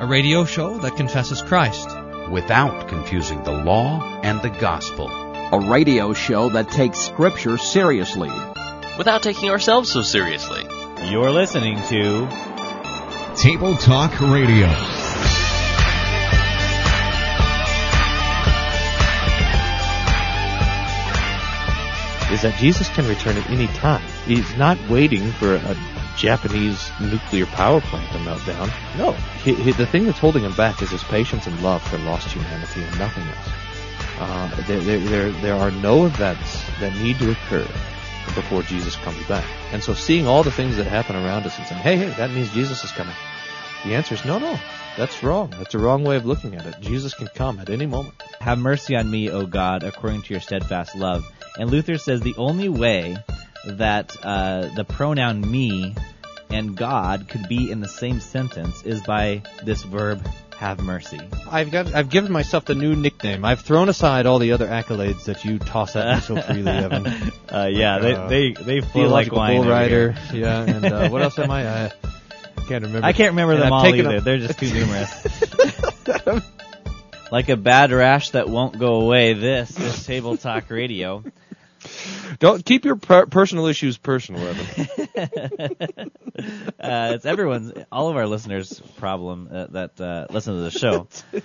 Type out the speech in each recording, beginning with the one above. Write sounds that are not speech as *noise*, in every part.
a radio show that confesses Christ without confusing the law and the gospel. A radio show that takes Scripture seriously without taking ourselves so seriously. You're listening to Table Talk Radio. Is that Jesus can return at any time. He's not waiting for a Japanese nuclear power plant to melt down. No, he, he, the thing that's holding him back is his patience and love for lost humanity and nothing else. Uh, there, there, there, there are no events that need to occur before Jesus comes back. And so seeing all the things that happen around us and saying, hey, hey, that means Jesus is coming. The answer is no, no. That's wrong. That's a wrong way of looking at it. Jesus can come at any moment. Have mercy on me, O God, according to your steadfast love. And Luther says the only way that uh, the pronoun me and God could be in the same sentence is by this verb have mercy. I've got I've given myself the new nickname. I've thrown aside all the other accolades that you toss at me so freely, *laughs* Evan. Uh, yeah, uh, they, they they feel like wine. Bull rider, yeah. And uh, what else am I? I can't remember. I can't remember and them I've all either. They're just too *laughs* numerous. *laughs* like a bad rash that won't go away. This is Table Talk Radio. Don't keep your per- personal issues personal, Evan. *laughs* uh, it's everyone's, all of our listeners' problem uh, that uh, listen to the show. *laughs*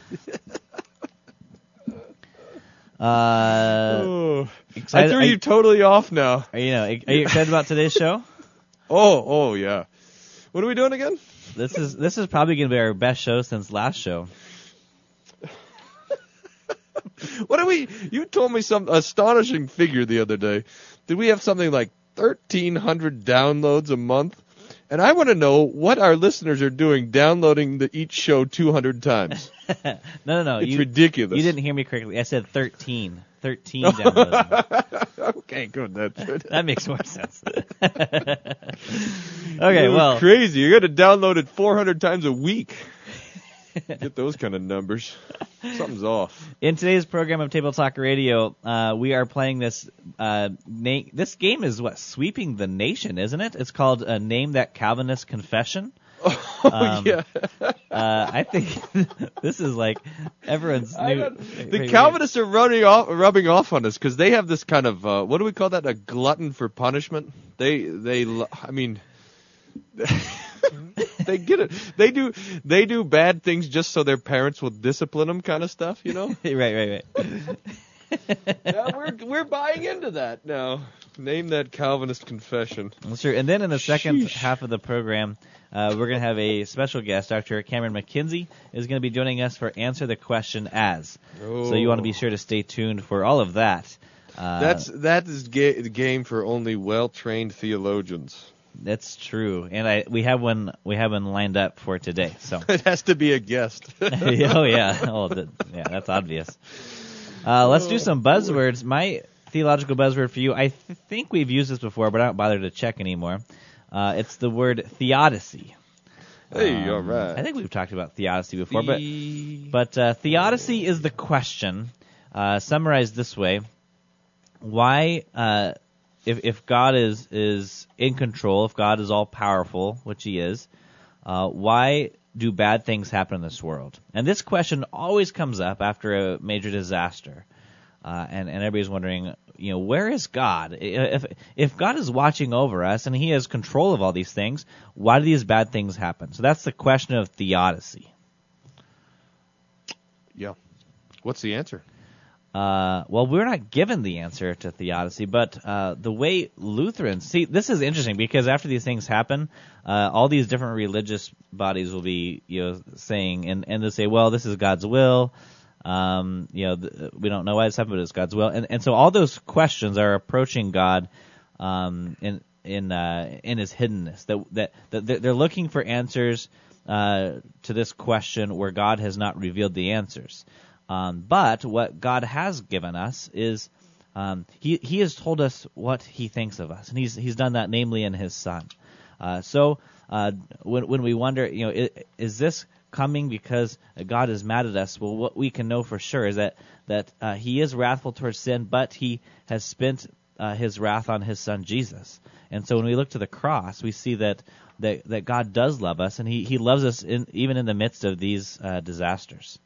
Uh, I threw you, totally off now. Are you know? Are you excited about today's show? *laughs* Oh, oh yeah. What are we doing again? This is this is probably going to be our best show since last show. *laughs* what do we? You told me some astonishing figure the other day. Did we have something like 1,300 downloads a month? And I want to know what our listeners are doing downloading the, each show 200 times. *laughs* no, no, no. It's you, ridiculous. You didn't hear me correctly. I said 13. 13 *laughs* downloads. okay, good. That's that makes more sense. okay, You're well. crazy. You're going to download it 400 times a week. *laughs* Get those kind of numbers. *laughs* Something's off. In today's program of Table Talk Radio, uh, we are playing this. Uh, na- this game is what sweeping the nation, isn't it? It's called uh, Name That Calvinist Confession. Oh *laughs* um, yeah. uh, I think this is like everyone's new. The Calvinists are running off, rubbing off on us because they have this kind of uh, what do we call that? A glutton for punishment. They they I mean. *laughs* they get it. They do they do bad things just so their parents will discipline them, kind of stuff. You know. *laughs* right, right, right. *laughs* yeah, we're we're buying into that now. Name that Calvinist confession. That's true. And then in the second Sheesh. half of the program, uh, we're going to have a special guest. Dr. Cameron McKenzie is going to be joining us for Answer the Question As. Oh. So you want to be sure to stay tuned for all of that. Uh, That's that is ga- game for only well trained theologians. That's true, and I we have one we have one lined up for today. So *laughs* it has to be a guest. *laughs* *laughs* oh yeah, oh the, yeah, that's obvious. Uh, let's do some buzzwords. My theological buzzword for you, I th- think we've used this before, but I don't bother to check anymore. Uh, it's the word theodicy. Hey, um, all right. I think we've talked about theodicy before, but but uh, theodicy is the question uh, summarized this way: Why uh, if if God is is in control, if God is all powerful, which He is, uh, why do bad things happen in this world? And this question always comes up after a major disaster, uh, and and everybody's wondering, you know, where is God? If if God is watching over us and He has control of all these things, why do these bad things happen? So that's the question of theodicy. Yeah. What's the answer? Uh, well, we're not given the answer to theodicy, but uh, the way Lutherans see this is interesting because after these things happen, uh, all these different religious bodies will be, you know, saying and and they say, well, this is God's will. Um, you know, th- we don't know why this happened, but it's God's will. And and so all those questions are approaching God um, in in uh, in His hiddenness. That that, that they're looking for answers uh, to this question where God has not revealed the answers. Um, but what God has given us is um, he he has told us what he thinks of us, and he's he's done that namely in his Son. Uh, so uh, when when we wonder, you know, is, is, this coming because God is mad at us? Well, what we can know for sure is that that uh, He is wrathful towards sin, but He has spent uh, His wrath on His Son Jesus. And so when we look to the cross, we see that that that God does love us, and He He loves us in, even in the midst of these uh, disasters.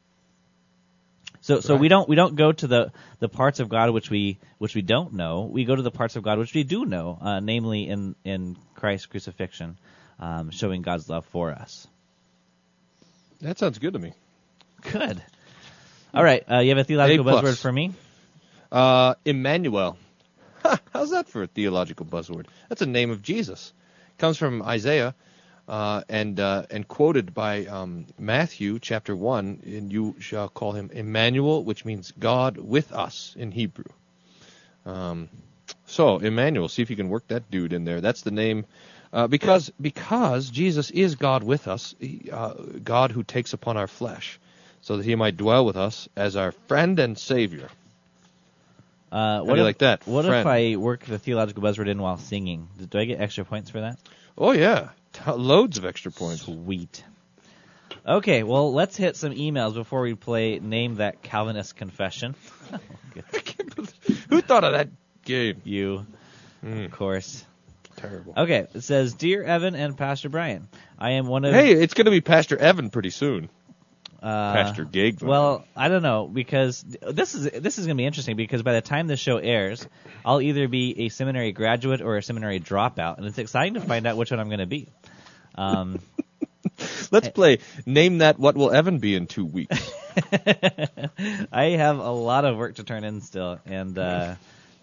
So so we don't we don't go to the the parts of God which we which we don't know. We go to the parts of God which we do know, uh, namely in in Christ's crucifixion, um, showing God's love for us. That sounds good to me. Good. All right, uh, you have a theological A buzzword for me? Uh, Emmanuel. *laughs* How's that for a theological buzzword? That's a name of Jesus. It Comes from Isaiah, uh, and uh, and quoted by um, Matthew chapter one. And you shall call him Emmanuel, which means God with us in Hebrew. Um, so Emmanuel, see if you can work that dude in there. That's the name. Uh, because because Jesus is God with us, he, uh, God who takes upon our flesh, so that He might dwell with us as our friend and Savior. Uh, do what you if, like that, What if? I work the theological buzzword in while singing? Do I get extra points for that? Oh yeah, *laughs* loads of extra points. Sweet. Okay, well, let's hit some emails before we play Name That Calvinist Confession. *laughs* *laughs* Who thought of that game? You, Mm. of course. Terrible. Okay, it says, Dear Evan and Pastor Bryan, I am one of. Hey, it's going to be Pastor Evan pretty soon. uh, Pastor Gig. Well, I don't know because this is this is going to be interesting because by the time the show airs, I'll either be a seminary graduate or a seminary dropout, and it's exciting to find out which one I'm going to be. Um, *laughs* let's play. Name that. What will Evan be in two weeks? *laughs* I have a lot of work to turn in still, and uh,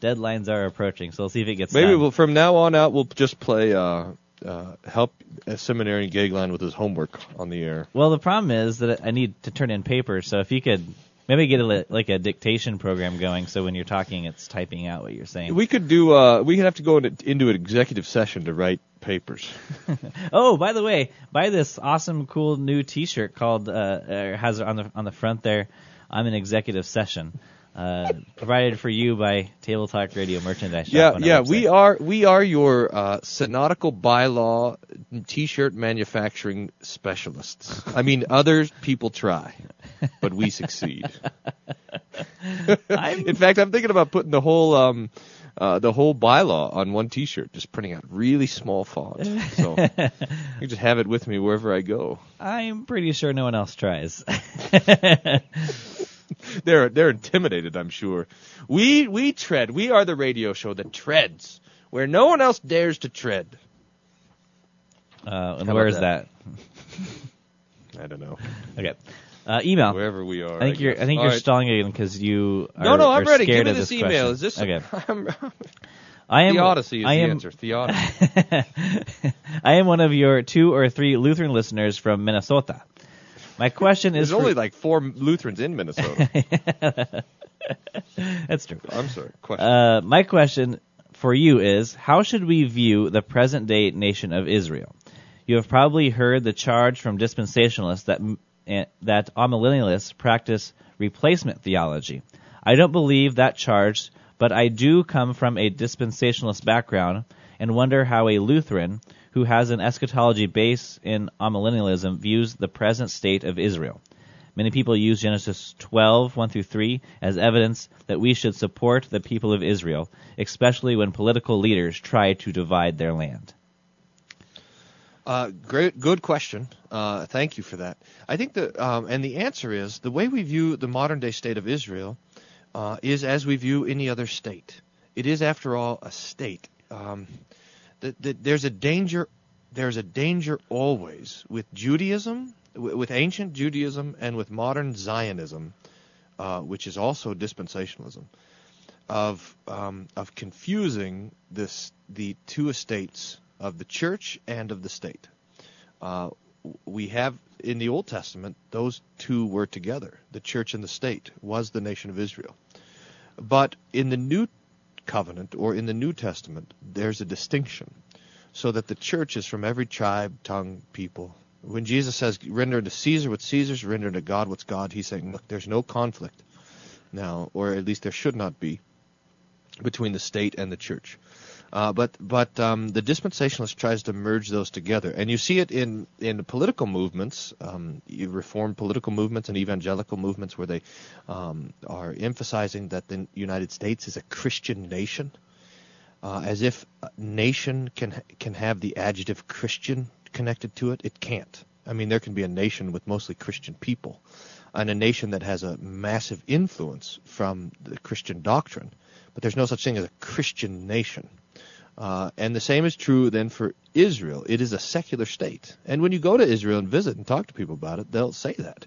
deadlines are approaching. So we'll see if it gets Maybe done. we'll, from now on out we'll just play. Uh, uh, help a seminary Goeglein with his homework on the air. Well, the problem is that I need to turn in papers. So if you could maybe get a, like a dictation program going, so when you're talking, it's typing out what you're saying. We could do. Uh, we could have to go into, into an executive session to write papers. *laughs* Oh, by the way, buy this awesome, cool new T-shirt called uh, uh, has on the on the front there. I'm an executive session. Uh, *laughs* provided for you by Table Talk Radio merchandise shop. Yeah, on yeah, we are we are your uh, synodical bylaw T-shirt manufacturing specialists. I mean, *laughs* other people try, but we succeed. In fact, I'm thinking about putting the whole um, uh, the whole bylaw on one T-shirt, just printing out really small font, so *laughs* I can just have it with me wherever I go. I'm pretty sure no one else tries. *laughs* They're they're intimidated, I'm sure. We we tread. We are the radio show that treads where no one else dares to tread. Uh, and How where is that? *laughs* I don't know. Okay. Uh, email. Wherever we are. I think you're. guess. I think All you're right. stalling again because you are. No, no, I'm ready. Give me this, this email. Is this okay? *laughs* I'm, I am. Theodicy is I the am, answer. Theodicy. *laughs* I am one of your two or three Lutheran listeners from Minnesota. My question is There's for- only like four Lutherans in Minnesota. *laughs* that's true. I'm sorry. Question. Uh, my question for you is: How should we view the present-day nation of Israel? You have probably heard the charge from dispensationalists that that amillennialists practice replacement theology. I don't believe that charge, but I do come from a dispensationalist background and wonder how a Lutheran who has an eschatology base in amillennialism views the present state of Israel. Many people use Genesis 12, 1 through 3 as evidence that we should support the people of Israel, especially when political leaders try to divide their land. Uh, great, good question. Uh, thank you for that. I think the um, and the answer is the way we view the modern day state of Israel uh, is as we view any other state. It is, after all, a state. Um, that, that there's a danger. There's a danger always with Judaism, w- with ancient Judaism, and with modern Zionism, uh, which is also dispensationalism, of um, of confusing this the two estates of the church and of the state. Uh, we have in the Old Testament those two were together. The church and the state was the nation of Israel. But in the New Covenant or in the New Testament, there's a distinction, so that the church is from every tribe, tongue, people. When Jesus says, "Render to Caesar what's Caesar's, render to God what's God," he's saying, "Look, there's no conflict now, or at least there should not be, between the state and the church." Uh, but but um, the dispensationalist tries to merge those together, and you see it in in political movements, um, you reformed political movements and evangelical movements, where they um, are emphasizing that the United States is a Christian nation, uh, as if nation can can have the adjective Christian connected to it? It can't. I mean, there can be a nation with mostly Christian people, and a nation that has a massive influence from the Christian doctrine, but there's no such thing as a Christian nation. Uh, and the same is true then for Israel. It is a secular state. And when you go to Israel and visit and talk to people about it, they'll say that.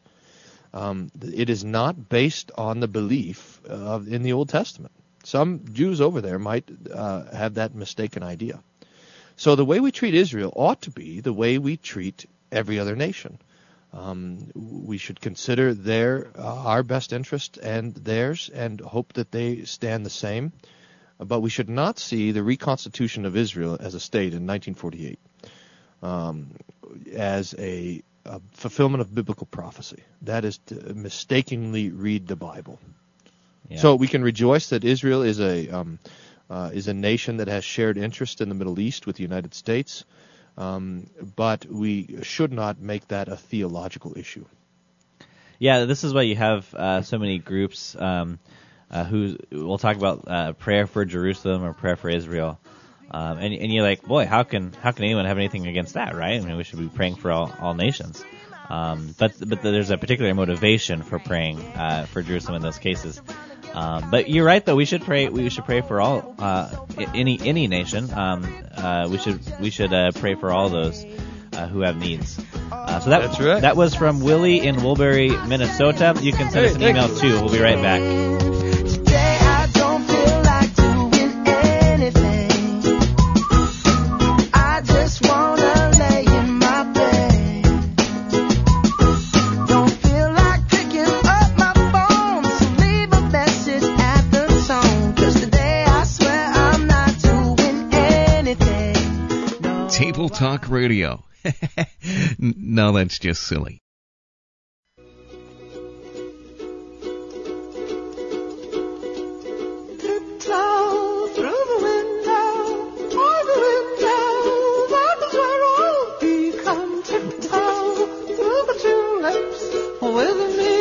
Um, it is not based on the belief in the Old Testament. Some Jews over there might uh, have that mistaken idea. So the way we treat Israel ought to be the way we treat every other nation. Um, we should consider their uh, our best interest and theirs, and hope that they stand the same. But we should not see the reconstitution of Israel as a state in 1948 um, as a, a fulfillment of biblical prophecy. That is to mistakenly read the Bible. Yeah. So we can rejoice that Israel is a um, uh, is a nation that has shared interest in the Middle East with the United States, um, but we should not make that a theological issue. Yeah, this is why you have uh, so many groups um, uh, who we'll talk about uh, prayer for Jerusalem or prayer for Israel. Um, and, and you're like, boy, how can how can anyone have anything against that, right? I mean, we should be praying for all, all nations. Um, but but there's a particular motivation for praying uh, for Jerusalem in those cases. Um, but you're right, though. We should pray. We should pray for all uh, any any nation. Um, uh, we should we should uh, pray for all those uh, who have needs. Uh, so that That's right. that was from Willie in Woodbury, Minnesota. You can send us an email thanks. too. We'll be right back. Talk Radio. *laughs* no, that's just silly. Tiptoe through the window, through the window, that is where I'll be. Come tiptoe through the tulips with me.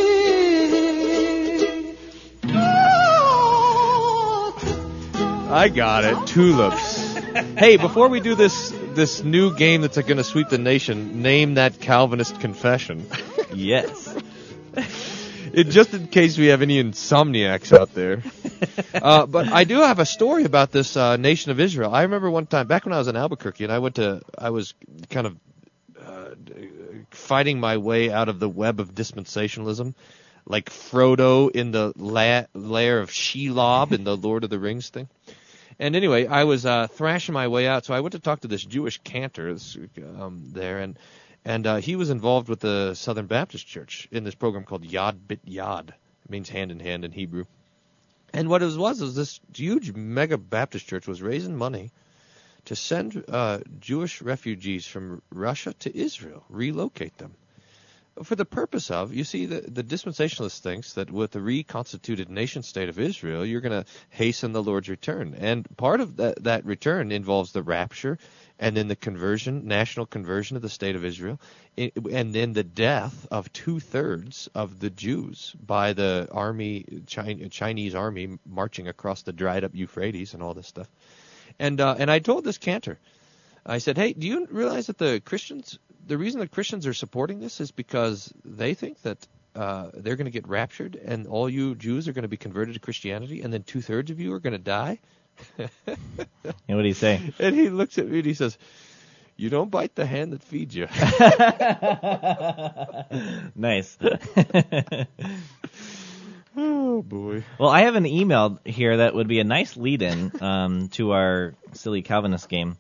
I got it. Tulips. *laughs* hey, before we do this this new game that's going to sweep the nation, name that Calvinist confession. *laughs* Yes. it, just in case we have any insomniacs out there. *laughs* Uh, but I do have a story about this uh, nation of Israel. I remember one time back when I was in Albuquerque, and I went to I was kind of uh, fighting my way out of the web of dispensationalism, like Frodo in the la- lair of Shelob in the Lord of the Rings thing. And anyway, I was uh, thrashing my way out, so I went to talk to this Jewish cantor this, um, there, and and uh, he was involved with the Southern Baptist Church in this program called Yad Bit Yad. It means hand in hand in Hebrew. And what it was was, this huge mega Baptist church was raising money to send uh, Jewish refugees from Russia to Israel, relocate them. For the purpose of, you see, the, the dispensationalist thinks that with the reconstituted nation state of Israel, you're going to hasten the Lord's return. And part of that, that return involves the rapture and then the conversion, national conversion of the state of Israel, and then the death of two thirds of the Jews by the army, Chinese army marching across the dried up Euphrates and all this stuff. And uh, and I told this cantor, I said, hey, do you realize that the Christians, the reason that Christians are supporting this is because they think that uh, they're going to get raptured and all you Jews are going to be converted to Christianity and then two thirds of you are going to die? *laughs* And what do you say? And he looks at me and he says, "You don't bite the hand that feeds you." *laughs* nice. *laughs* oh boy. Well, I have an email here that would be a nice lead-in um, to our silly Calvinist game.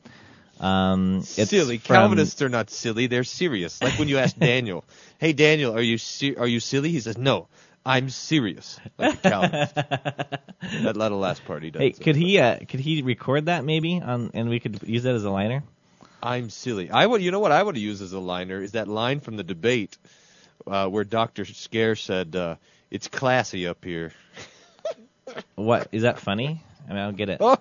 Um, it's silly. from- Calvinists are not silly; they're serious. Like when you ask *laughs* Daniel, "Hey Daniel, are you se- are you silly?" He says, "No, I'm serious." Like a Calvinist. *laughs* that little last part he does. Hey, could he uh, could he record that maybe, on, and we could use that as a liner? I'm silly. I would. You know what I would use as a liner is that line from the debate uh, where Doctor Scaer said, uh, "It's classy up here." What is that funny? I mean, I don't get it. *laughs* Oh,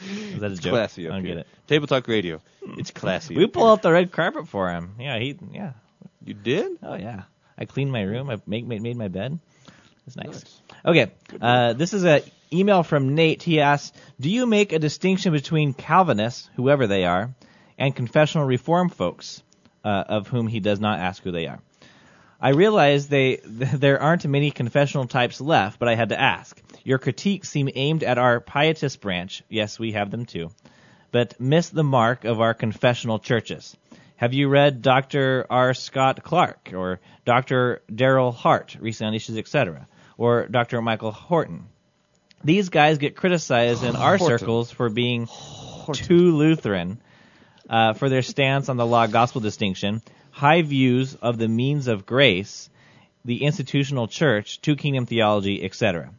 Is that a it's joke? classy I don't here. get it. Table Talk Radio. It's classy. We pull out the red carpet for him. Yeah, he yeah. You did? Oh yeah. I cleaned my room. I make made, made my bed. It's nice. Nice. Okay. Uh, this is a email from Nate. He asks, "Do you make a distinction between Calvinists, whoever they are, and confessional reform folks, uh, of whom he does not ask who they are. I realize they *laughs* there aren't many confessional types left, but I had to ask. Your critiques seem aimed at our pietist branch. Yes, we have them too, but miss the mark of our confessional churches. Have you read Dr. R. Scott Clark or Dr. Darryl Hart, recent on issues, etc., or Dr. Michael Horton? These guys get criticized in our Horton. circles for being too Lutheran, uh, for their stance on the law gospel distinction, high views of the means of grace, the institutional church, two kingdom theology, etc.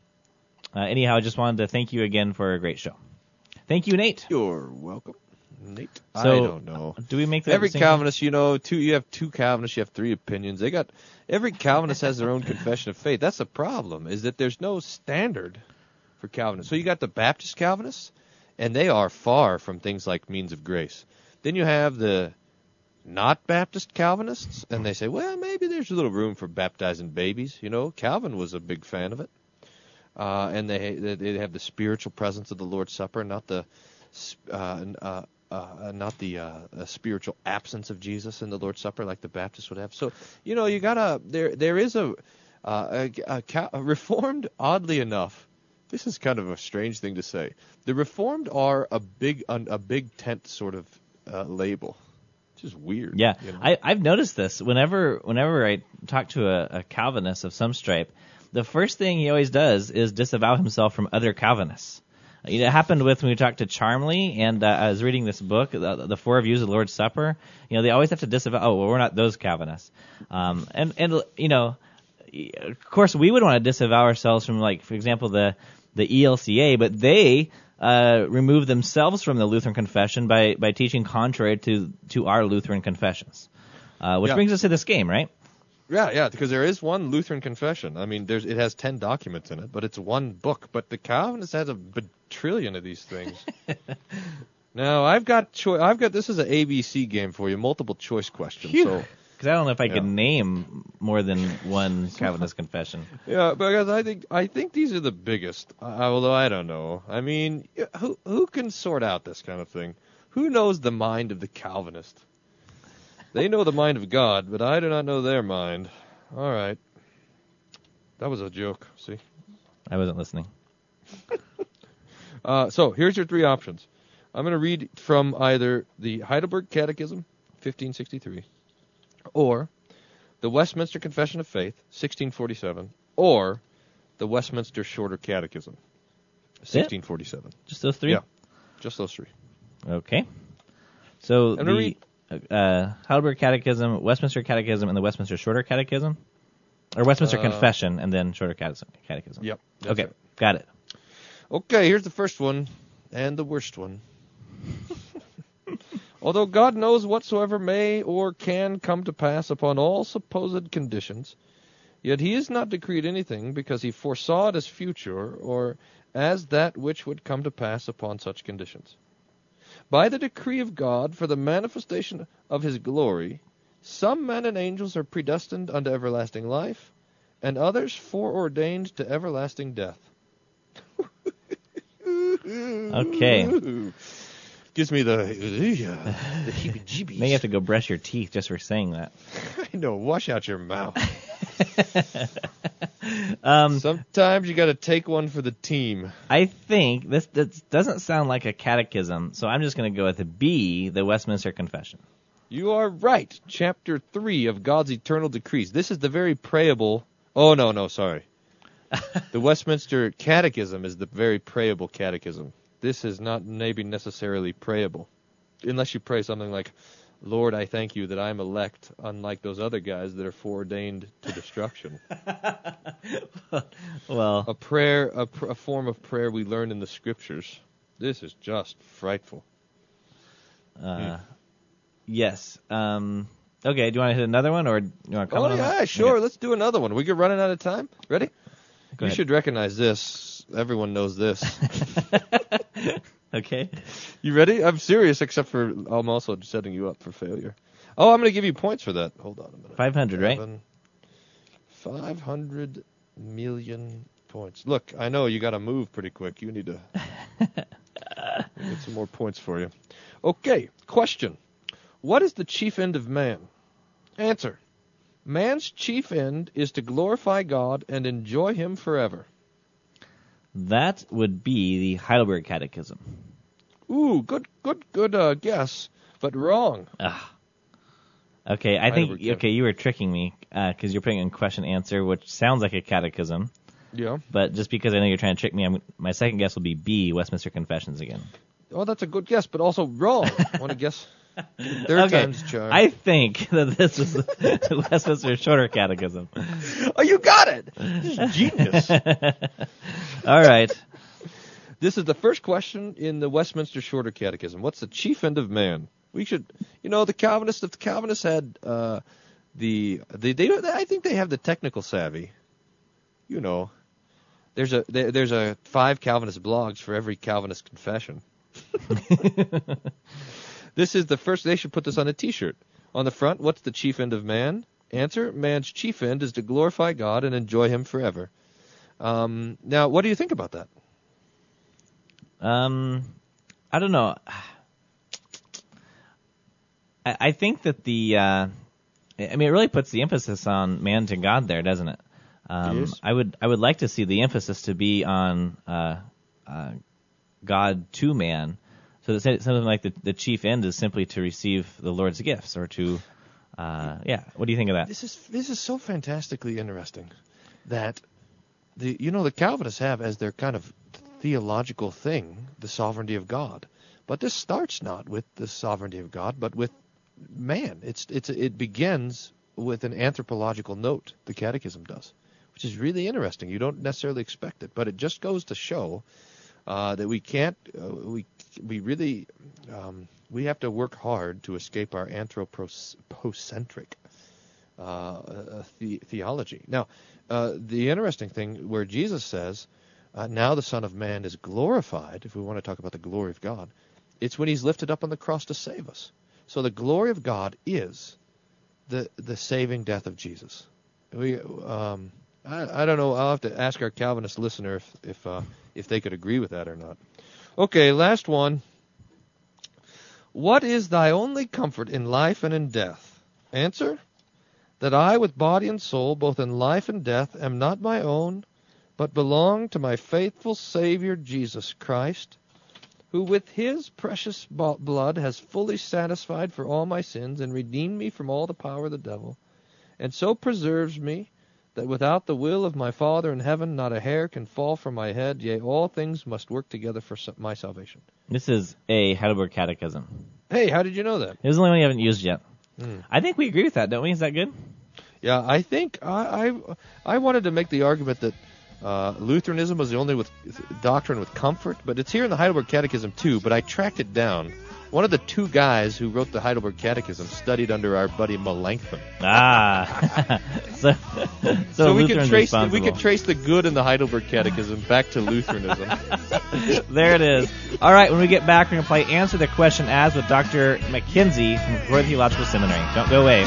Uh, anyhow, I just wanted to thank you again for a great show. Thank you, Nate. You're welcome, Nate. I So, don't know. Do we make that Every distinction? Calvinist, you know, two you have two Calvinists, you have three opinions. They got every Calvinist has their own *laughs* confession of faith. That's the problem, is that there's no standard for Calvinists. So you got the Baptist Calvinists, and they are far from things like means of grace. Then you have the not Baptist Calvinists, and they say, well, maybe there's a little room for baptizing babies. You know, Calvin was a big fan of it. Uh, and they they they have the spiritual presence of the Lord's Supper, not the uh, uh, uh, not the uh, uh, spiritual absence of Jesus in the Lord's Supper like the Baptists would have. So you know you gotta there there is a, uh, a, a, a Reformed oddly enough. This is kind of a strange thing to say. The Reformed are a big a big tent sort of uh, label, which is weird. Yeah, you know? I, I've noticed this. Whenever whenever I talk to a, a Calvinist of some stripe, the first thing he always does is disavow himself from other Calvinists. It happened with when we talked to Charmley, and uh, I was reading this book, the, the Four Views of the Lord's Supper. You know, they always have to disavow. Oh, well, we're not those Calvinists. Um, and and you know, of course, we would want to disavow ourselves from, like, for example, the the ELCA, but they uh, remove themselves from the Lutheran confession by by teaching contrary to to our Lutheran confessions. Uh, which Yeah. brings us to this game, right? Yeah, yeah, because there is one Lutheran confession. I mean, there's it has ten documents in it, but it's one book. But the Calvinist has a trillion of these things. *laughs* now I've got choi- I've got this is an ABC game for you, multiple choice question. So Because I don't know if I could Yeah. name more than one Calvinist *laughs* confession. yeah, because I think I think these are the biggest. Uh, although I don't know. I mean, who who can sort out this kind of thing? Who knows the mind of the Calvinist? They know the mind of God, but I do not know their mind. All right. That was a joke. See. I wasn't listening. *laughs* Uh, so here's your three options. I'm going to read from either the Heidelberg Catechism, 1563, or the Westminster Confession of Faith, 1647, or the Westminster Shorter Catechism, 1647. Just those three? Yeah, just those three. Okay. So I'm the gonna uh, Heidelberg Catechism, Westminster Catechism, and the Westminster Shorter Catechism, or Westminster Uh, Confession and then Shorter Catechism. Catechism. Yep. Okay, right. got it. Okay, here's the first one, and the worst one. *laughs* Although God knows whatsoever may or can come to pass upon all supposed conditions, yet he has not decreed anything because he foresaw it as future or as that which would come to pass upon such conditions. By the decree of God for the manifestation of his glory, some men and angels are predestined unto everlasting life, and others foreordained to everlasting death. *laughs* Okay. Gives me the the heebie-jeebies. You have to go brush your teeth just for saying that. *laughs* I know. Wash out your mouth. *laughs* *laughs* Um, Sometimes you got to take one for the team. I think this, this doesn't sound like a catechism, so I'm just going to go with B, the Westminster Confession. You are right. Chapter three of God's eternal decrees. This is the very prayable. Oh no, no, sorry. *laughs* the Westminster Catechism is the very prayable catechism. This is not maybe necessarily prayable, unless you pray something like, "Lord, I thank you that I'm elect, unlike those other guys that are foreordained to destruction." *laughs* Well, a prayer, a, pr- a form of prayer we learn in the scriptures. This is just frightful. uh, yes. Um, okay, do you want to hit another one, or do you want to Oh comment on yeah, that? sure. Okay. Let's do another one. We get running out of time. Ready? Go you ahead. should recognize this. Everyone knows this. *laughs* Okay. you ready? I'm serious, except for I'm also setting you up for failure. Oh, I'm going to give you points for that. Hold on a minute. 500, right? 500 million points. Look, I know you got to move pretty quick. You need to *laughs* get some more points for you. Okay, question. What is the chief end of man? Answer. Man's chief end is to glorify God and enjoy Him forever. That would be the Heidelberg Catechism. Ooh, good, good, good uh, guess, but wrong. Ah. Okay, I think okay, you were tricking me because you're putting in question answer, which sounds like a catechism. Yeah. But just because I know you're trying to trick me, I'm, my second guess will be B, Westminster Confessions again. Oh, that's a good guess, but also wrong. *laughs* Want to guess? Third okay, time's charm. I think *laughs* that this is the *laughs* Westminster Shorter Catechism. Oh, you got it. This is genius. All right. This is the first question in the Westminster Shorter Catechism. What's the chief end of man? We should, you know, the Calvinists. If the Calvinists had uh, the, they, they, I think they have the technical savvy. You know, there's a there, there's a five Calvinist blogs for every Calvinist confession. *laughs* this is the first. They should put this on a T-shirt. On the front, what's the chief end of man? Answer: Man's chief end is to glorify God and enjoy Him forever. Um, now, what do you think about that? Um, I don't know. I, I think that the, uh, I mean, it really puts the emphasis on man to God there, doesn't it? Um, It. I would, I would like to see the emphasis to be on uh, uh, God to man, so that something like the, the chief end is simply to receive the Lord's gifts, or to, uh, yeah. What do you think of that? This is this is so fantastically interesting that the you know the Calvinists have as their kind of theological thing the sovereignty of God, but this starts not with the sovereignty of God, but with man. It's it's it begins with an anthropological note. The Catechism does, which is really interesting. You don't necessarily expect it, but it just goes to show uh, that we can't uh, we we really um, we have to work hard to escape our anthropocentric uh, uh, the- theology. Now, uh, the interesting thing where Jesus says, uh, "Now the Son of Man is glorified." If we want to talk about the glory of God, it's when He's lifted up on the cross to save us. So the glory of God is the the saving death of Jesus. We um, I, I don't know. I'll have to ask our Calvinist listener if if uh, if they could agree with that or not. Okay, last one. What is thy only comfort in life and in death? Answer: That I, with body and soul, both in life and death, am not my own, but belong to my faithful Savior Jesus Christ, who with his precious blood has fully satisfied for all my sins and redeemed me from all the power of the devil, and so preserves me that without the will of my Father in heaven not a hair can fall from my head, yea, all things must work together for my salvation. This is a Heidelberg Catechism. Hey, how did you know that? It was the only one you haven't used yet. Hmm. I think we agree with that, don't we? Is that good? Yeah, I think I I, I wanted to make the argument that uh, Lutheranism was the only with doctrine with comfort, but it's here in the Heidelberg Catechism too. But I tracked it down. One of the two guys who wrote the Heidelberg Catechism studied under our buddy Melanchthon. Ah, *laughs* so, so, So, we could trace the, we could trace the good in the Heidelberg Catechism back to Lutheranism. *laughs* there it is. All right, when we get back, we're going to play Answer the Question As with Dr. McKenzie from Concordia Theological Seminary. Don't go away.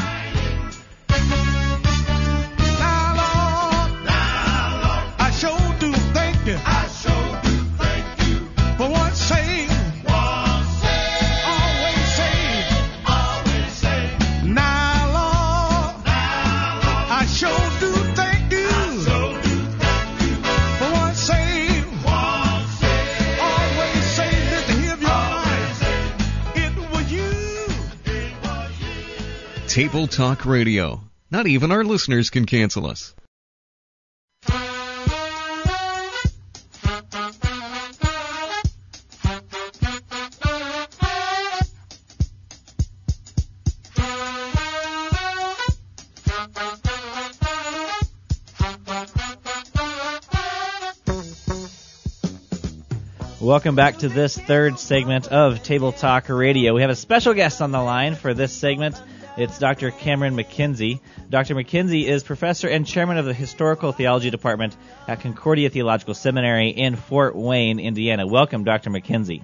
Table Talk Radio. Not even our listeners can cancel us. Welcome back to this third segment of Table Talk Radio. We have a special guest on the line for this segment. It's Dr. Cameron McKenzie. Dr. McKenzie is professor and chairman of the Historical Theology Department at Concordia Theological Seminary in Fort Wayne, Indiana. Welcome, Dr. McKenzie.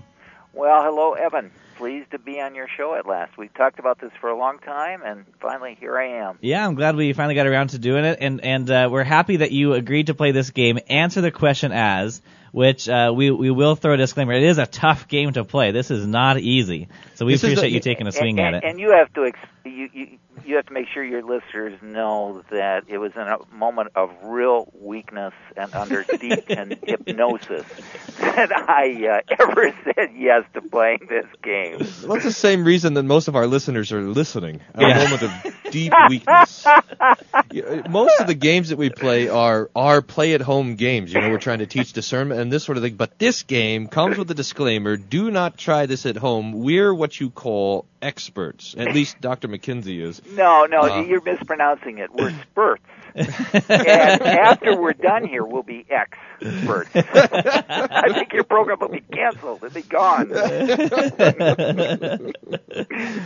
Well, hello, Evan. pleased to be on your show at last. We've talked about this for a long time, and finally here I am. Yeah, I'm glad we finally got around to doing it, and and uh, we're happy that you agreed to play this game. Answer the question as, which uh, we we will throw a disclaimer. It is a tough game to play. This is not easy, so we This appreciate the- you taking a swing and, at it. And you have to ex- you, you you have to make sure your listeners know that it was in a moment of real weakness and under *laughs* deep con- hypnosis that I uh, ever *laughs* said yes to playing this game. Well, that's the same reason that most of our listeners are listening. A Yeah. moment of deep *laughs* weakness. Most of the games that we play are are play at home games. You know, we're trying to teach discernment and this sort of thing. But this game comes with a disclaimer: do not try this at home. We're what you call experts. At least Dr. McKinsey is. No, no, Uh. you're mispronouncing it. We're *laughs* spurts. *laughs* and after we're done here, we'll be experts. *laughs* I think your program will be canceled. It'll be gone.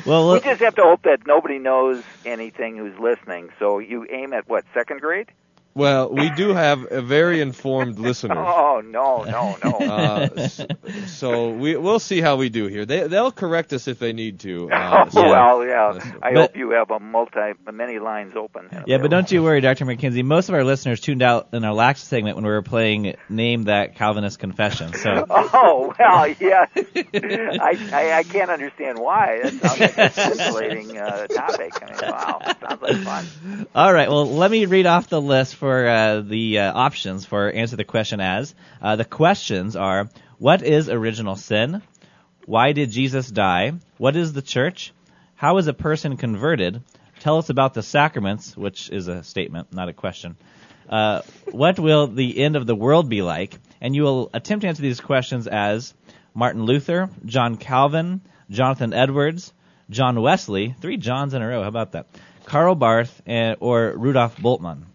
well, we just have to hope that nobody knows anything who's listening. So you aim at what second grade? Well, we do have a very informed listener. *laughs* Oh no, no, no. *laughs* Uh, s- so we we'll see how we do here. They they'll correct us if they need to. Uh, *laughs* oh, so- well, yeah. I But- hope you have a multi, many lines open. yeah, but don't you worry, Dr. McKinsey. Most of our listeners tuned out in our last segment when we were playing Name That Calvinist Confession. So Oh well, yeah. I, I I can't understand why. That sounds like a scintillating uh, topic. I mean, wow, sounds like fun. All right. Well, let me read off the list for uh, the uh, options for answer the question as. Uh, the questions are: What is original sin? Why did Jesus die? What is the church? How is a person converted? Tell us about the sacraments, which is a statement, not a question. Uh, what will the end of the world be like? And you will attempt to answer these questions as Martin Luther, John Calvin, Jonathan Edwards, John Wesley, three Johns in a row. How about that? Karl Barth and, or Rudolf Bultmann.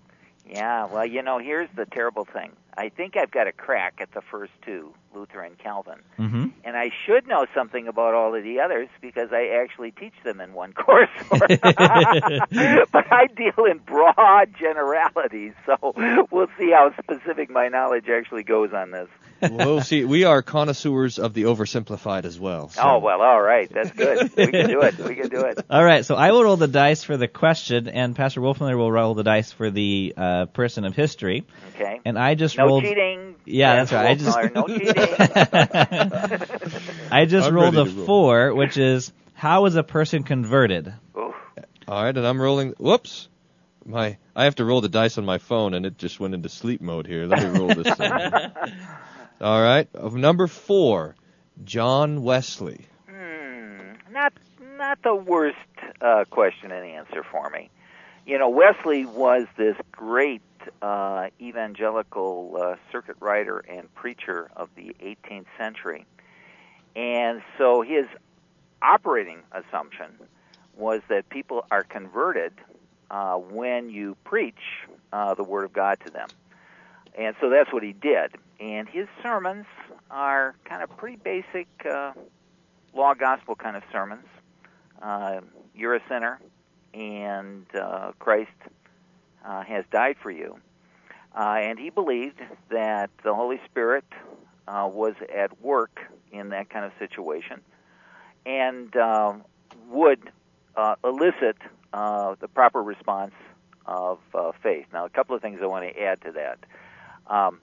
Yeah. Well, you know, here's the terrible thing. I think I've got a crack at the first two, Luther and Calvin. Mm-hmm. And I should know something about all of the others because I actually teach them in one *laughs* course. *laughs* but I deal in broad generalities, so we'll see how specific my knowledge actually goes on this. we'll see. We are connoisseurs of the oversimplified as well. so- Oh well, all right, that's good. We can do it. We can do it. All right, so I will roll the dice for the question, and Pastor Wolfmueller will roll the dice for the uh, person of history. Okay. And I just No rolled. cheating. Yeah, that's right. I just no *laughs* cheating. I just I'm rolled a roll. four, which is how is a person converted? Oof. All right, and I'm rolling. Whoops. My I have to roll the dice on my phone, and it just went into sleep mode here. Let me roll this. thing. *laughs* All right, of number four, John Wesley. Hmm, not not the worst uh, question and answer for me. You know, Wesley was this great uh, evangelical uh, circuit rider and preacher of the 18th century, and so his operating assumption was that people are converted uh, when you preach uh, the Word of God to them. And so that's what he did. And his sermons are kind of pretty basic uh, law gospel kind of sermons. Uh, you're a sinner, and uh, Christ uh, has died for you. Uh, and he believed that the Holy Spirit uh, was at work in that kind of situation and uh, would uh, elicit uh, the proper response of uh, faith. Now, a couple of things I want to add to that. Um,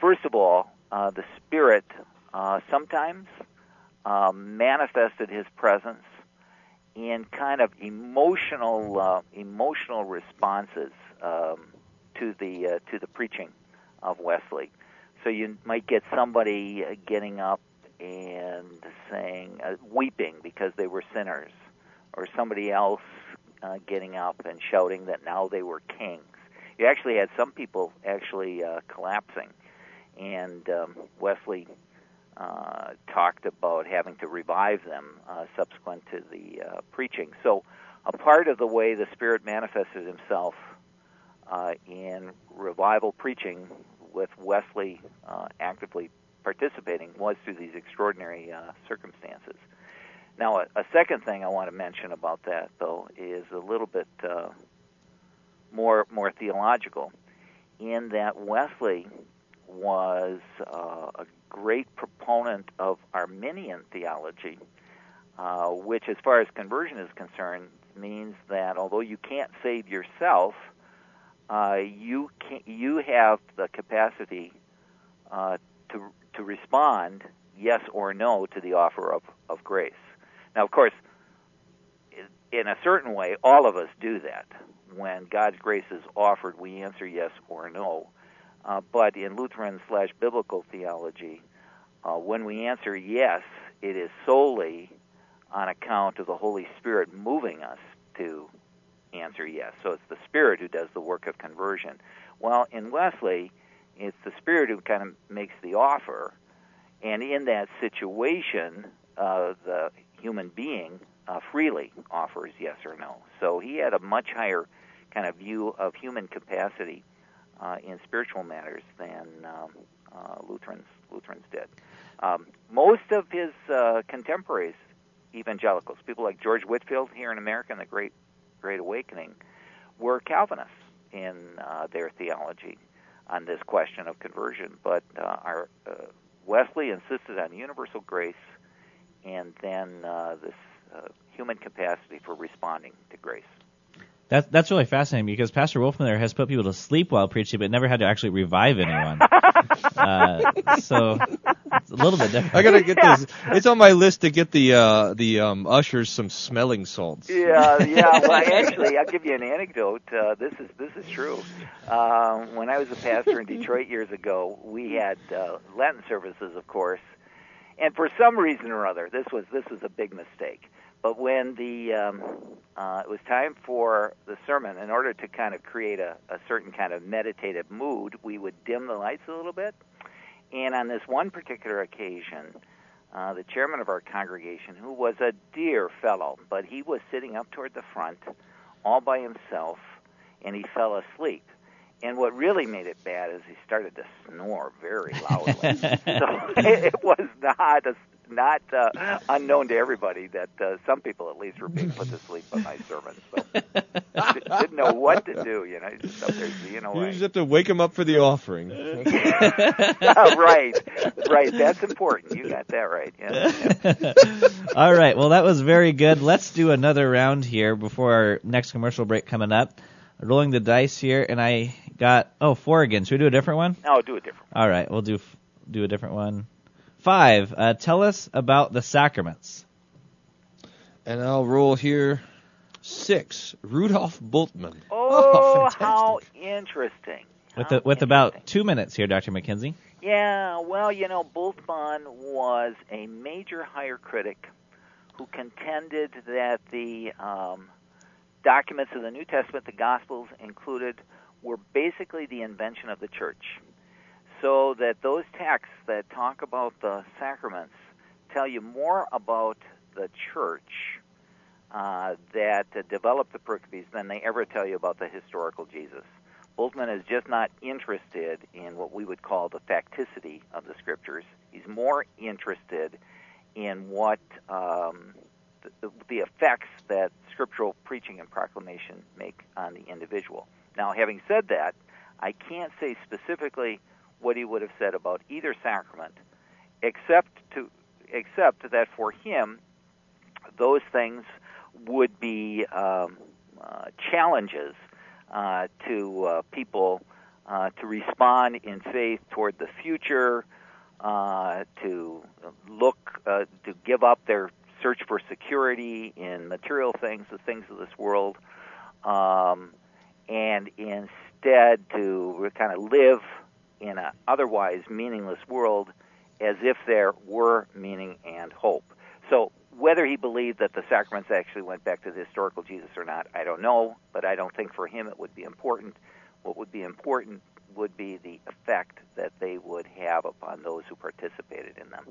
first of all, uh, the Spirit uh, sometimes uh, manifested His presence in kind of emotional uh, emotional responses um, to the uh, to the preaching of Wesley. So you might get somebody uh, getting up and saying, uh, weeping because they were sinners, or somebody else uh, getting up and shouting that now they were kings. You actually had some people actually uh, collapsing, and um, Wesley uh, talked about having to revive them uh, subsequent to the uh, preaching. So, a part of the way the Spirit manifested Himself uh, in revival preaching, with Wesley uh, actively participating, was through these extraordinary uh, circumstances. Now, a, a second thing I want to mention about that, though, is a little bit more more theological, in that Wesley was uh, a great proponent of Arminian theology, uh, which, as far as conversion is concerned, means that although you can't save yourself, uh, you can, you have the capacity uh, to to respond yes or no to the offer of, of grace. Now, of course, in a certain way, all of us do that. When God's grace is offered, we answer yes or no. Uh, but in Lutheran slash biblical theology, uh, when we answer yes, it is solely on account of the Holy Spirit moving us to answer yes. So it's the Spirit who does the work of conversion. Well, in Wesley, it's the Spirit who kind of makes the offer, and in that situation, uh, the human being uh, freely offers yes or no. So he had a much higher kind of view of human capacity uh, in spiritual matters than um, uh, Lutherans Lutherans did. Um, most of his uh, contemporaries, evangelicals, people like George Whitefield here in America in the Great Great Awakening, were Calvinists in uh, their theology on this question of conversion. But uh, our uh, Wesley insisted on universal grace, and then uh, this uh, human capacity for responding to grace. That's that's really fascinating because Pastor Wolfmueller there has put people to sleep while preaching, but never had to actually revive anyone. *laughs* uh, so it's a little bit different. I gotta get this. It's on my list to get the uh, the um, ushers some smelling salts. Yeah, yeah. Well, *laughs* actually, I'll give you an anecdote. Uh, this is this is true. Uh, when I was a pastor in Detroit years ago, we had uh, Lenten services, of course, and for some reason or other, this was this was a big mistake. But when the um, uh, it was time for the sermon, in order to kind of create a, a certain kind of meditative mood, we would dim the lights a little bit. And on this one particular occasion, uh, the chairman of our congregation, who was a dear fellow, but he was sitting up toward the front, all by himself, and he fell asleep. And what really made it bad is he started to snore very loudly. *laughs* so *laughs* it was not a, not uh, unknown to everybody that uh, some people at least were being put to sleep by my sermon. So didn't know what to do. You know, just up there being You just have to wake them up for the offering. *laughs* right, right. That's important. You got that right. Yeah. *laughs* All right. Well, that was very good. Let's do another round here before our next commercial break coming up. Rolling the dice here, and I got oh four again. Should we do a different one? No, do a different. one. All right, we'll do do a different one. Five. Uh, tell us about the sacraments. And I'll roll here six. Rudolf Bultmann. *laughs* Oh, fantastic. how interesting. With How the, with interesting. about two minutes here, Dr. McKenzie. Yeah, well, you know, Bultmann was a major higher critic who contended that the um, documents of the New Testament, the Gospels included, were basically the invention of the church. So that those texts that talk about the sacraments tell you more about the church uh, that uh, developed the pericopes than they ever tell you about the historical Jesus. Bultmann is just not interested in what we would call the facticity of the scriptures. He's more interested in what um, the, the effects that scriptural preaching and proclamation make on the individual. Now, having said that, I can't say specifically what he would have said about either sacrament, except to except that for him, those things would be um, uh, challenges uh, to uh, people uh, to respond in faith toward the future, uh, to look, uh, to give up their search for security in material things, the things of this world, um, and instead to kind of live in an otherwise meaningless world as if there were meaning and hope. So whether he believed that the sacraments actually went back to the historical Jesus or not, I don't know, but I don't think for him it would be important. What would be important would be the effect that they would have upon those who participated in them.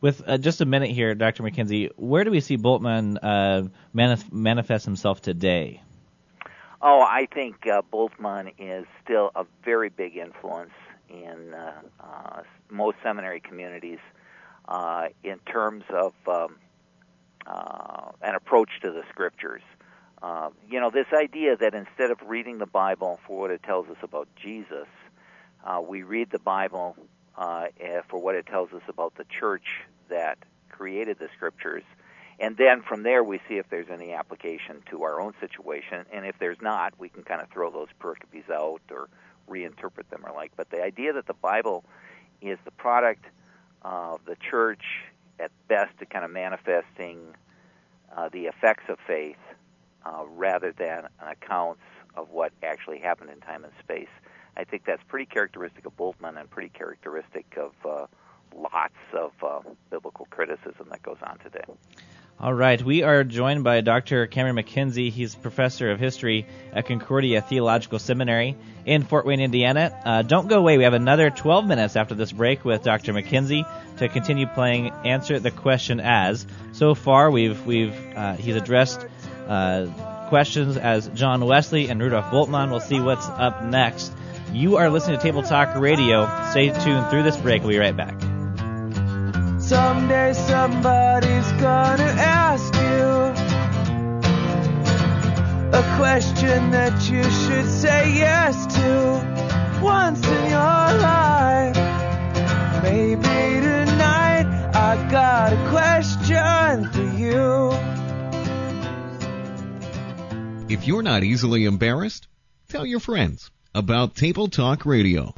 With uh, just a minute here, Dr. McKenzie, where do we see Bultmann uh, manif- manifest himself today? Oh, I think uh, Bultmann is still a very big influence in uh, uh, most seminary communities uh, in terms of um, uh, an approach to the scriptures. Uh, you know, this idea that instead of reading the Bible for what it tells us about Jesus, uh, we read the Bible uh, eh, for what it tells us about the church that created the scriptures. And then from there, we see if there's any application to our own situation. And if there's not, we can kind of throw those pericopes out or reinterpret them or like. But the idea that the Bible is the product of the church at best to kind of manifesting uh, the effects of faith uh, rather than accounts of what actually happened in time and space. I think that's pretty characteristic of Bultmann and pretty characteristic of uh, lots of uh, biblical criticism that goes on today. All right, we are joined by Dr. Cameron McKenzie. He's professor of history at Concordia Theological Seminary in Fort Wayne, Indiana. Uh, don't go away. We have another 12 minutes after this break with Dr. McKenzie to continue playing Answer the Question As. So far, we've we've uh, he's addressed uh, questions as John Wesley and Rudolf Bultmann. We'll see what's up next. You are listening to Table Talk Radio. Stay tuned through this break. We'll be right back. Someday somebody's gonna ask you a question that you should say yes to once in your life. Maybe tonight I got a question for you. If you're not easily embarrassed, tell your friends about Table Talk Radio.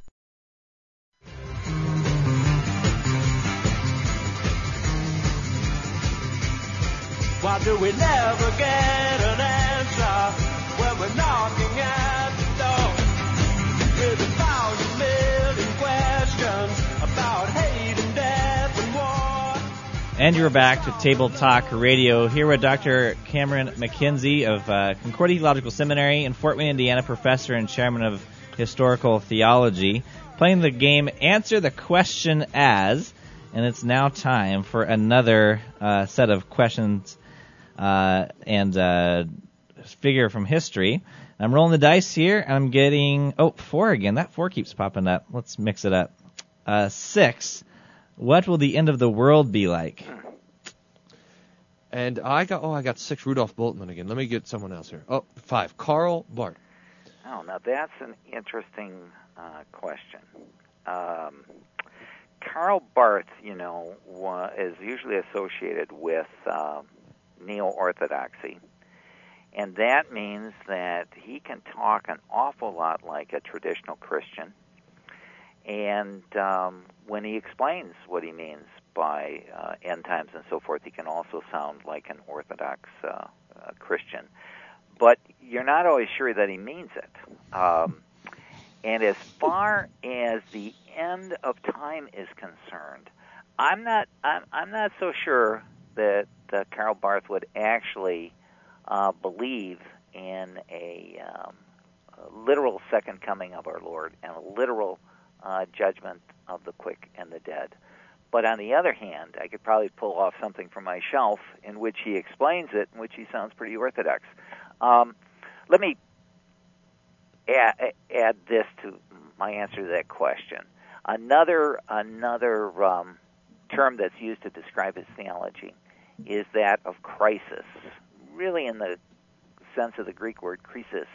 Why do we never get an answer when we're knocking at the door? With a thousand million questions about hate and death and war. And you're back to Table Talk Radio here with Dr. Cameron McKenzie of uh, Concordia Theological Seminary in Fort Wayne, Indiana, professor and chairman of historical theology, playing the game Answer the Question As. And it's now time for another uh, set of questions uh, and uh, figure from history. I'm rolling the dice here. I'm getting oh four again. That four keeps popping up. Let's mix it up. Uh, six. What will the end of the world be like? And I got oh I got six Rudolf Bultmann again. Let me get someone else here. Oh five Karl Barth. Oh, now that's an interesting uh, question. Um, Karl Barth, you know, wa- is usually associated with um, neo-orthodoxy, and that means that he can talk an awful lot like a traditional Christian. And um, when he explains what he means by uh, end times and so forth, he can also sound like an Orthodox uh, uh, Christian. But you're not always sure that he means it. Um, and as far as the end of time is concerned, I'm not I'm, I'm not so sure that uh, Karl Barth would actually uh, believe in a, um, a literal second coming of our Lord and a literal uh, judgment of the quick and the dead. But on the other hand, I could probably pull off something from my shelf in which he explains it, in which he sounds pretty orthodox. Um, let me add, add this to my answer to that question. Another another um, term that's used to describe his theology is that of crisis, really in the sense of the Greek word krisis,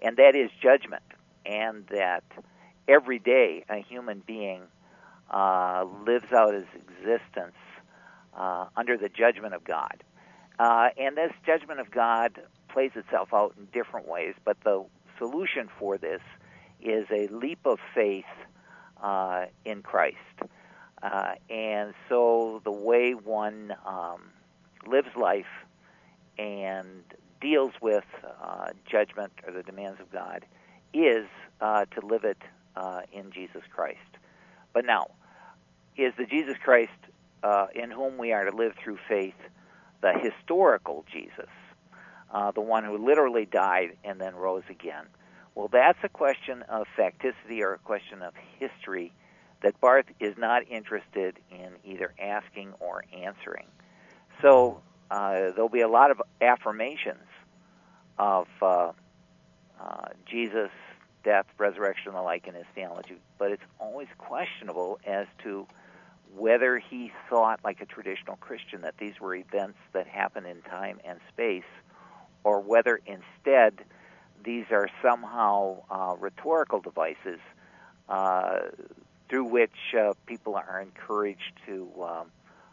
and that is judgment, and that every day a human being uh, lives out his existence uh, under the judgment of God. Uh, and this judgment of God plays itself out in different ways, but the solution for this is a leap of faith uh, in Christ. Uh, and so the way one um, lives life and deals with uh, judgment or the demands of God is uh, to live it uh, in Jesus Christ. But now, is the Jesus Christ uh, in whom we are to live through faith the historical Jesus, uh, the one who literally died and then rose again? Well, that's a question of facticity or a question of history that Barth is not interested in either asking or answering. So uh, there'll be a lot of affirmations of uh, uh, Jesus, death, resurrection, and the like in his theology, but it's always questionable as to whether he thought, like a traditional Christian, that these were events that happen in time and space, or whether instead these are somehow uh, rhetorical devices uh, through which uh, people are encouraged to um,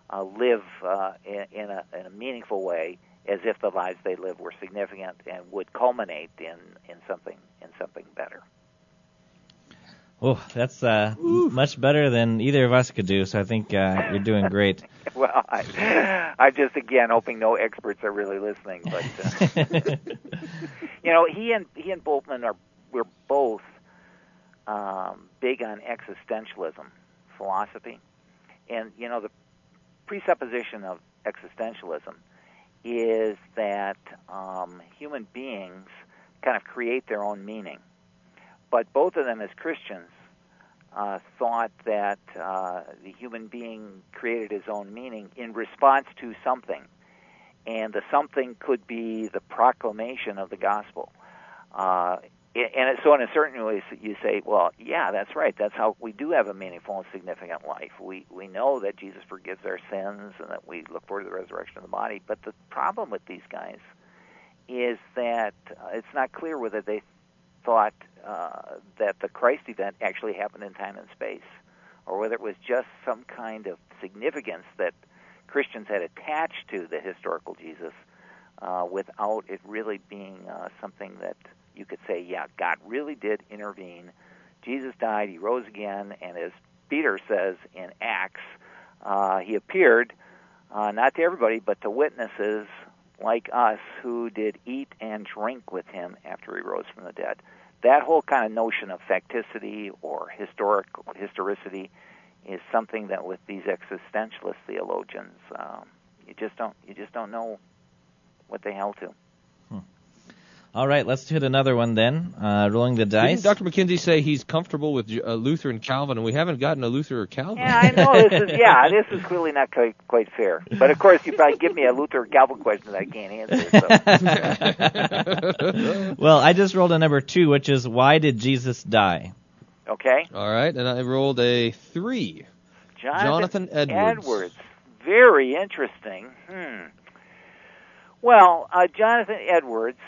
uh, live uh, in, in, a, in a meaningful way, as if the lives they live were significant and would culminate in, in something in something better. Oh, that's uh, much better than either of us could do. So I think uh, you're doing great. *laughs* well, I, I'm just again hoping no experts are really listening, but uh, *laughs* you know, he and he and Bultmann are we're both um, big on existentialism philosophy, and you know the presupposition of existentialism is that um, human beings kind of create their own meaning. But both of them, as Christians, uh, thought that uh, the human being created his own meaning in response to something. And the something could be the proclamation of the gospel. Uh, and so, in a certain way, you say, well, yeah, that's right. That's how we do have a meaningful and significant life. We we know that Jesus forgives our sins and that we look forward to the resurrection of the body. But the problem with these guys is that uh, it's not clear whether they thought uh, that the Christ event actually happened in time and space, or whether it was just some kind of significance that Christians had attached to the historical Jesus, uh, without it really being uh, something that you could say, yeah, God really did intervene. Jesus died, he rose again, and as Peter says in Acts, uh, he appeared uh, not to everybody, but to witnesses like us who did eat and drink with him after he rose from the dead. That whole kind of notion of facticity or historic historicity is something that with these existentialist theologians, um, you just don't you just don't know what they held to. All right, let's hit another one then. Uh, rolling the dice. Didn't Dr. McKenzie say he's comfortable with uh, Luther and Calvin, and we haven't gotten a Luther or Calvin? Yeah, I know this is *laughs* yeah, this is clearly not quite, quite fair. But of course, you probably give me a Luther or Calvin question that I can't answer. So. *laughs* *laughs* well, I just rolled a number two, which is why did Jesus die? Okay. All right, and I rolled a three. Jonathan, Jonathan Edwards. Edwards. Very interesting. Hmm. Well, uh, Jonathan Edwards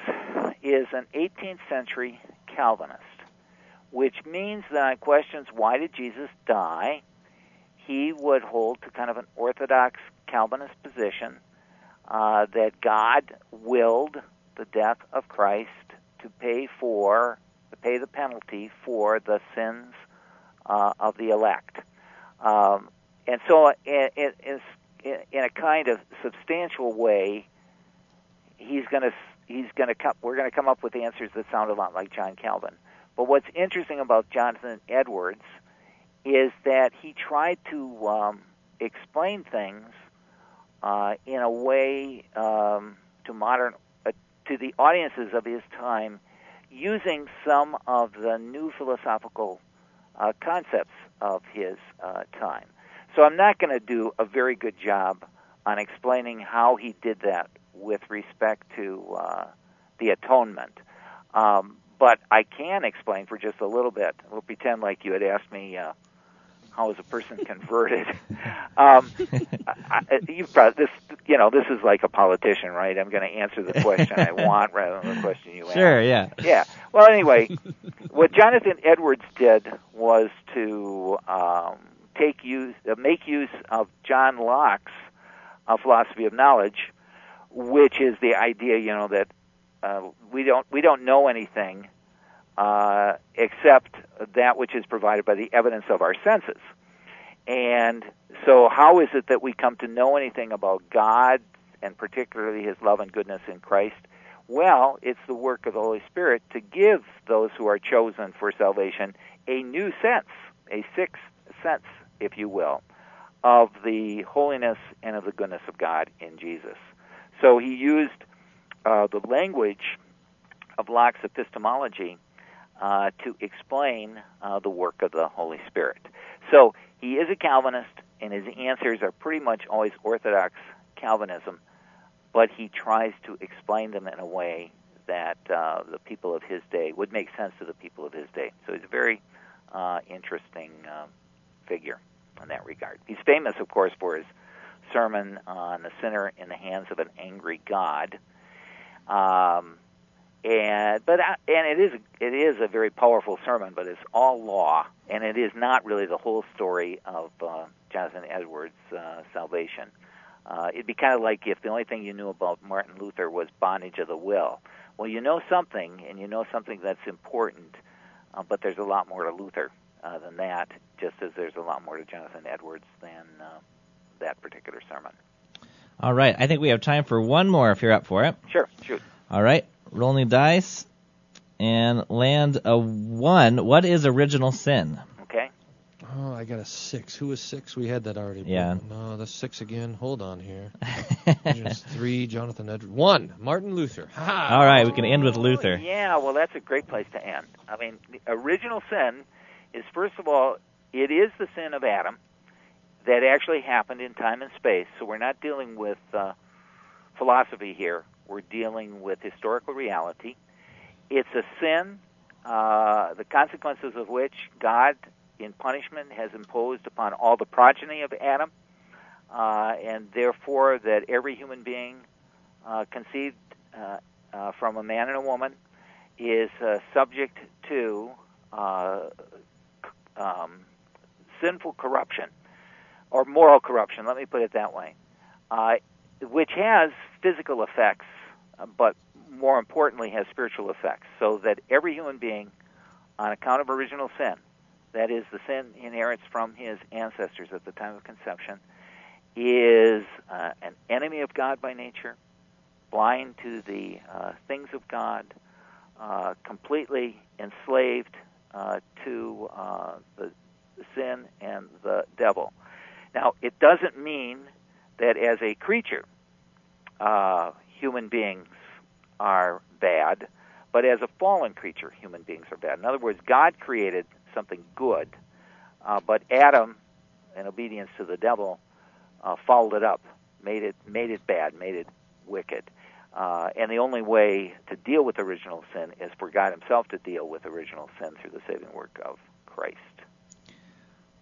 is an 18th century Calvinist, which means that on questions, why did Jesus die? He would hold to kind of an orthodox Calvinist position uh, that God willed the death of Christ to pay for, to pay the penalty for the sins uh, of the elect. Um, and so, in, in, in a kind of substantial way, he's going to he's going to come. We're going to come up with answers that sound a lot like John Calvin. But what's interesting about Jonathan Edwards is that he tried to um, explain things uh, in a way um, to modern uh, to the audiences of his time, using some of the new philosophical uh, concepts of his uh, time. So I'm not going to do a very good job on explaining how he did that with respect to uh, the atonement. Um, but I can explain for just a little bit. We'll pretend like you had asked me uh, how is a person *laughs* converted. um, I, I, you probably this you know this is like a politician, right? I'm going to answer the question I *laughs* want rather than the question you ask. Sure, yeah, yeah. Well, anyway, *laughs* what Jonathan Edwards did was to um, take use, uh, make use of John Locke's uh, philosophy of knowledge which is the idea, you know, that uh, we don't we don't know anything uh, except that which is provided by the evidence of our senses. And so, how is it that we come to know anything about God and particularly His love and goodness in Christ? Well, it's the work of the Holy Spirit to give those who are chosen for salvation a new sense, a sixth sense, if you will, of the holiness and of the goodness of God in Jesus. So he used uh, the language of Locke's epistemology uh, to explain uh, the work of the Holy Spirit. So he is a Calvinist, and his answers are pretty much always Orthodox Calvinism, but he tries to explain them in a way that uh, the people of his day would make sense to the people of his day. So he's a very uh, interesting uh, figure in that regard. He's famous, of course, for his sermon on the sinner in the hands of an angry God. Um, and but I, and it is it is a very powerful sermon, but it's all law, and it is not really the whole story of uh, Jonathan Edwards' uh, salvation. Uh, it'd be kind of like if the only thing you knew about Martin Luther was bondage of the will. Well, you know something, and you know something that's important, uh, but there's a lot more to Luther uh, than that. Just as there's a lot more to Jonathan Edwards than uh, that particular sermon. All right, I think we have time for one more if you're up for it. Sure, shoot. All right, rolling the dice and land a one. What is original sin? Okay. Oh, I got a six. Who was six? We had that already. Yeah. No, that's six again. Hold on here. Just *laughs* three. Jonathan Edwards. One. Martin Luther. Ha! All right, we can end with Luther. Oh, yeah, well, that's a great place to end. I mean, the original sin is, first of all, it is the sin of Adam that actually happened in time and space. So we're not dealing with uh, philosophy here. We're dealing with historical reality. It's a sin, uh, the consequences of which God, in punishment, has imposed upon all the progeny of Adam, uh, and therefore that every human being uh, conceived uh, uh, from a man and a woman is subject to uh, um, sinful corruption or moral corruption. Let me put it that way, uh, which has physical effects, uh, but more importantly has spiritual effects. So that every human being, on account of original sin, that is the sin he inherits from his ancestors at the time of conception, is uh, an enemy of God by nature, blind to the uh, things of God, uh, completely enslaved uh, to uh, the sin and the devil. Now, it doesn't mean that as a creature, uh, human beings are bad, but as a fallen creature, human beings are bad. In other words, God created something good, uh, but Adam, in obedience to the devil, uh, fouled it up, made it made it bad, made it wicked. Uh, and the only way to deal with original sin is for God Himself to deal with original sin through the saving work of Christ.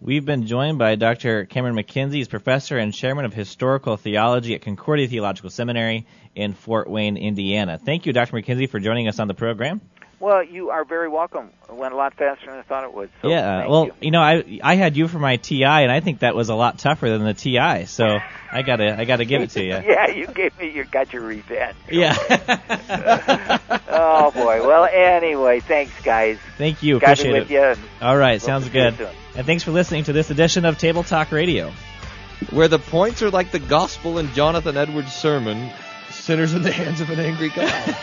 We've been joined by Dr. Cameron McKenzie. He's professor and chairman of historical theology at Concordia Theological Seminary in Fort Wayne, Indiana. Thank you, Dr. McKenzie, for joining us on the program. Well, you are very welcome. It went a lot faster than I thought it would. So yeah, thank well, you. know, I I had you for my TI, and I think that was a lot tougher than the TI. So I gotta I gotta give it to you. *laughs* yeah, you gave me you got your revenge. Yeah. *laughs* oh boy. Well, anyway, thanks guys. Thank you. Got Appreciate it. with you. All right, we'll sounds good. And thanks for listening to this edition of Table Talk Radio. Where the points are like the gospel in Jonathan Edwards' sermon, sinners in the *laughs* hands of an angry God.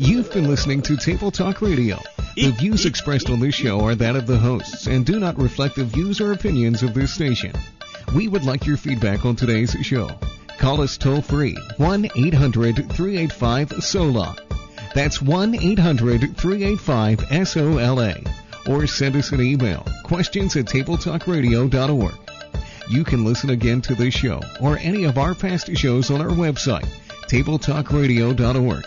You've been listening to Table Talk Radio. The views expressed on this show are that of the hosts and do not reflect the views or opinions of this station. We would like your feedback on today's show. Call us toll free 1 800 385 SOLA. That's 1 800 385 SOLA. Or send us an email questions at tabletalkradio.org. You can listen again to this show or any of our past shows on our website, tabletalkradio.org.